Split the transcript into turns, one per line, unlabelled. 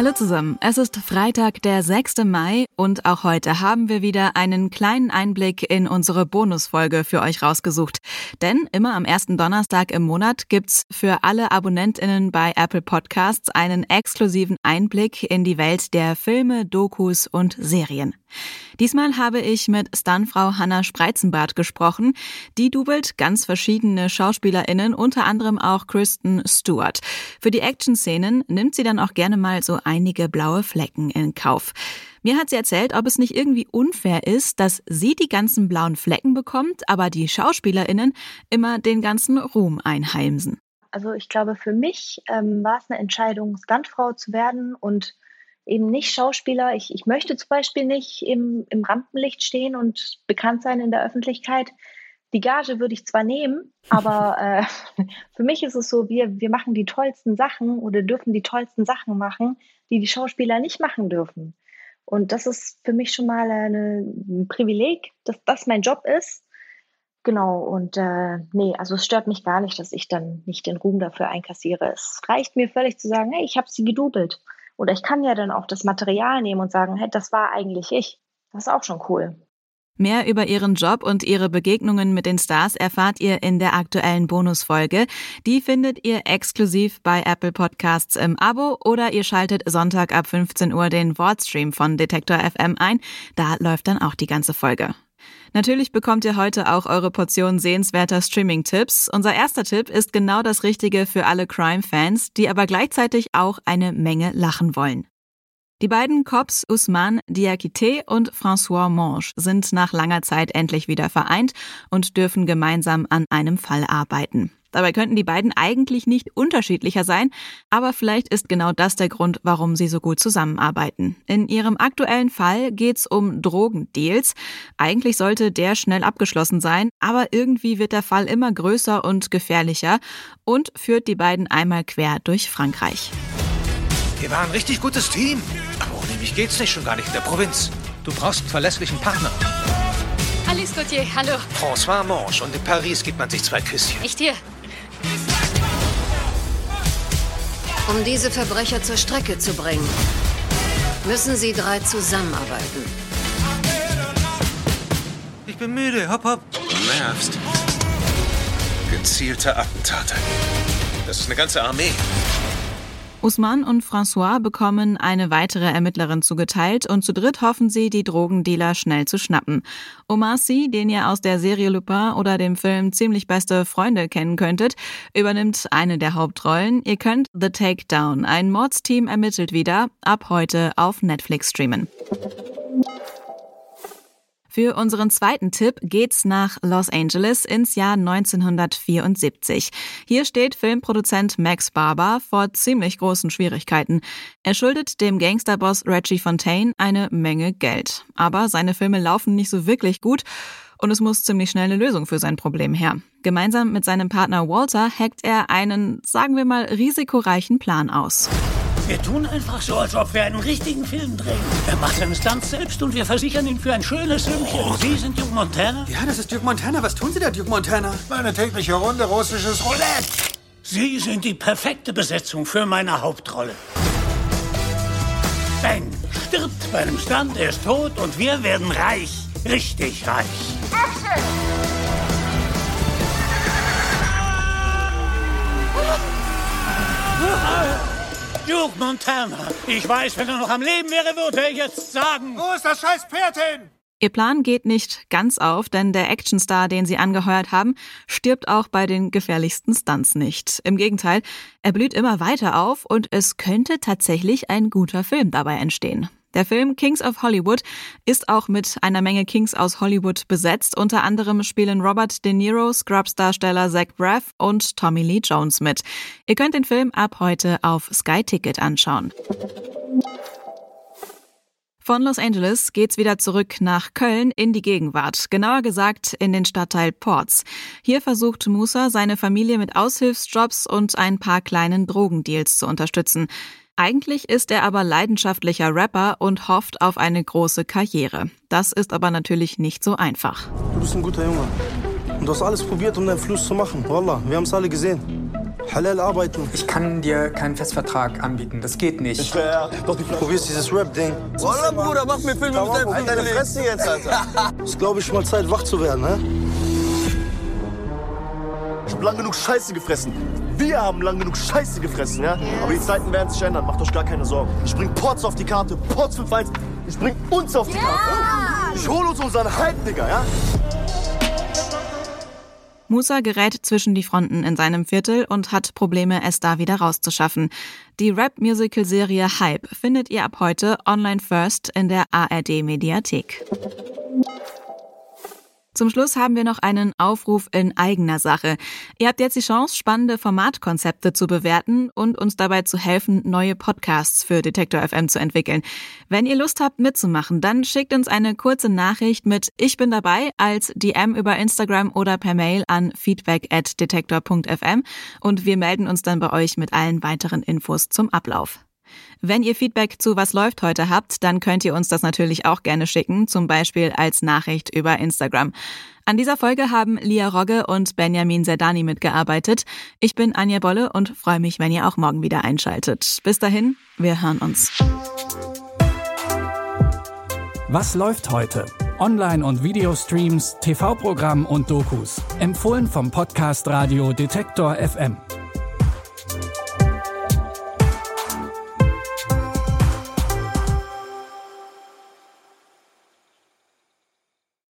Hallo zusammen, es ist Freitag, der 6. Mai und auch heute haben wir wieder einen kleinen Einblick in unsere Bonusfolge für euch rausgesucht. Denn immer am ersten Donnerstag im Monat gibt's für alle AbonnentInnen bei Apple Podcasts einen exklusiven Einblick in die Welt der Filme, Dokus und Serien. Diesmal habe ich mit Stuntfrau Hanna Spreizenbart gesprochen. Die dubelt ganz verschiedene SchauspielerInnen, unter anderem auch Kristen Stewart. Für die Action-Szenen nimmt sie dann auch gerne mal so einige blaue Flecken in Kauf. Mir hat sie erzählt, ob es nicht irgendwie unfair ist, dass sie die ganzen blauen Flecken bekommt, aber die SchauspielerInnen immer den ganzen Ruhm einheimsen.
Also ich glaube, für mich ähm, war es eine Entscheidung, Stuntfrau zu werden und eben nicht Schauspieler. Ich, ich möchte zum Beispiel nicht im, im Rampenlicht stehen und bekannt sein in der Öffentlichkeit. Die Gage würde ich zwar nehmen, aber äh, für mich ist es so, wir, wir machen die tollsten Sachen oder dürfen die tollsten Sachen machen, die die Schauspieler nicht machen dürfen. Und das ist für mich schon mal eine, ein Privileg, dass das mein Job ist. Genau, und äh, nee, also es stört mich gar nicht, dass ich dann nicht den Ruhm dafür einkassiere. Es reicht mir völlig zu sagen, hey, ich habe sie gedoubelt. Oder ich kann ja dann auch das Material nehmen und sagen, hey, das war eigentlich ich. Das ist auch schon cool.
Mehr über ihren Job und ihre Begegnungen mit den Stars erfahrt ihr in der aktuellen Bonusfolge. Die findet ihr exklusiv bei Apple Podcasts im Abo oder ihr schaltet Sonntag ab 15 Uhr den Wordstream von Detektor FM ein. Da läuft dann auch die ganze Folge. Natürlich bekommt ihr heute auch eure Portion sehenswerter Streaming-Tipps. Unser erster Tipp ist genau das Richtige für alle Crime-Fans, die aber gleichzeitig auch eine Menge lachen wollen. Die beiden Cops Ousmane Diakité und François Monge sind nach langer Zeit endlich wieder vereint und dürfen gemeinsam an einem Fall arbeiten. Dabei könnten die beiden eigentlich nicht unterschiedlicher sein, aber vielleicht ist genau das der Grund, warum sie so gut zusammenarbeiten. In ihrem aktuellen Fall geht's um Drogendeals. Eigentlich sollte der schnell abgeschlossen sein, aber irgendwie wird der Fall immer größer und gefährlicher und führt die beiden einmal quer durch Frankreich.
Wir waren ein richtig gutes Team, aber ohne mich geht's nicht, schon gar nicht in der Provinz. Du brauchst einen verlässlichen Partner.
Alice Gauthier, hallo.
François Monge und in Paris gibt man sich zwei Küsschen.
Nicht hier.
Um diese Verbrecher zur Strecke zu bringen, müssen Sie drei zusammenarbeiten.
Ich bin müde, hopp, hopp.
Du nervst. Gezielte Attentate.
Das ist eine ganze Armee.
Usman und François bekommen eine weitere Ermittlerin zugeteilt und zu dritt hoffen sie, die Drogendealer schnell zu schnappen. Omar Sy, den ihr aus der Serie Lupin oder dem Film Ziemlich beste Freunde kennen könntet, übernimmt eine der Hauptrollen. Ihr könnt The Takedown, ein Mordsteam ermittelt wieder, ab heute auf Netflix streamen. Für unseren zweiten Tipp geht's nach Los Angeles ins Jahr 1974. Hier steht Filmproduzent Max Barber vor ziemlich großen Schwierigkeiten. Er schuldet dem Gangsterboss Reggie Fontaine eine Menge Geld. Aber seine Filme laufen nicht so wirklich gut und es muss ziemlich schnell eine Lösung für sein Problem her. Gemeinsam mit seinem Partner Walter hackt er einen, sagen wir mal, risikoreichen Plan aus.
Wir tun einfach so, als ob wir einen richtigen Film drehen. Er macht seine Stunts selbst und wir versichern ihn für ein schönes Sümmchen. Oh. Sie sind Duke Montana?
Ja, das ist Duke Montana. Was tun Sie da, Duke Montana?
Meine tägliche Runde russisches Roulette. Sie sind die perfekte Besetzung für meine Hauptrolle. Ben stirbt bei einem Stunt, er ist tot und wir werden reich. Richtig reich. Action! Duke Montana. Ich weiß, wenn er noch am Leben wäre, würde er jetzt sagen.
Wo ist das scheiß Pferd hin?
Ihr Plan geht nicht ganz auf, denn der Actionstar, den sie angeheuert haben, stirbt auch bei den gefährlichsten Stunts nicht. Im Gegenteil, er blüht immer weiter auf und es könnte tatsächlich ein guter Film dabei entstehen. Der Film Kings of Hollywood ist auch mit einer Menge Kings aus Hollywood besetzt. Unter anderem spielen Robert De Niro, Scrubs-Darsteller Zach Braff und Tommy Lee Jones mit. Ihr könnt den Film ab heute auf Sky Ticket anschauen. Von Los Angeles geht's wieder zurück nach Köln in die Gegenwart, genauer gesagt in den Stadtteil Ports. Hier versucht Musa seine Familie mit Aushilfsjobs und ein paar kleinen Drogendeals zu unterstützen. Eigentlich ist er aber leidenschaftlicher Rapper und hofft auf eine große Karriere. Das ist aber natürlich nicht so einfach.
Du bist ein guter Junge. Und du hast alles probiert, um deinen Fluss zu machen. Wallah, wir haben es alle gesehen. Halal arbeiten.
Ich kann dir keinen Festvertrag anbieten. Das geht nicht.
Ich wär, doch nicht probierst dieses Rap-Ding.
Wallah, Bruder, mach mir Filme mit deinem
deine Fresse jetzt, Alter. ist, glaube ich, mal Zeit, wach zu werden, ne?
Ich hab lang genug Scheiße gefressen. Wir haben lang genug Scheiße gefressen, ja? Aber die Zeiten werden sich ändern, macht euch gar keine Sorgen. Ich bring Ports auf die Karte, Ports 5-1. Ich bring uns auf die yeah! Karte. Ich hol uns unseren Hype, Digga, ja?
Musa gerät zwischen die Fronten in seinem Viertel und hat Probleme, es da wieder rauszuschaffen. Die Rap-Musical-Serie Hype findet ihr ab heute online first in der ARD-Mediathek. Zum Schluss haben wir noch einen Aufruf in eigener Sache. Ihr habt jetzt die Chance, spannende Formatkonzepte zu bewerten und uns dabei zu helfen, neue Podcasts für Detektor FM zu entwickeln. Wenn ihr Lust habt mitzumachen, dann schickt uns eine kurze Nachricht mit Ich bin dabei als DM über Instagram oder per Mail an feedback at detektor.fm und wir melden uns dann bei euch mit allen weiteren Infos zum Ablauf. Wenn ihr Feedback zu Was läuft heute habt, dann könnt ihr uns das natürlich auch gerne schicken, zum Beispiel als Nachricht über Instagram. An dieser Folge haben Lia Rogge und Benjamin Zerdani mitgearbeitet. Ich bin Anja Bolle und freue mich, wenn ihr auch morgen wieder einschaltet. Bis dahin, wir hören uns.
Was läuft heute? Online- und Videostreams, TV-Programm und Dokus. Empfohlen vom Podcast Radio Detektor FM.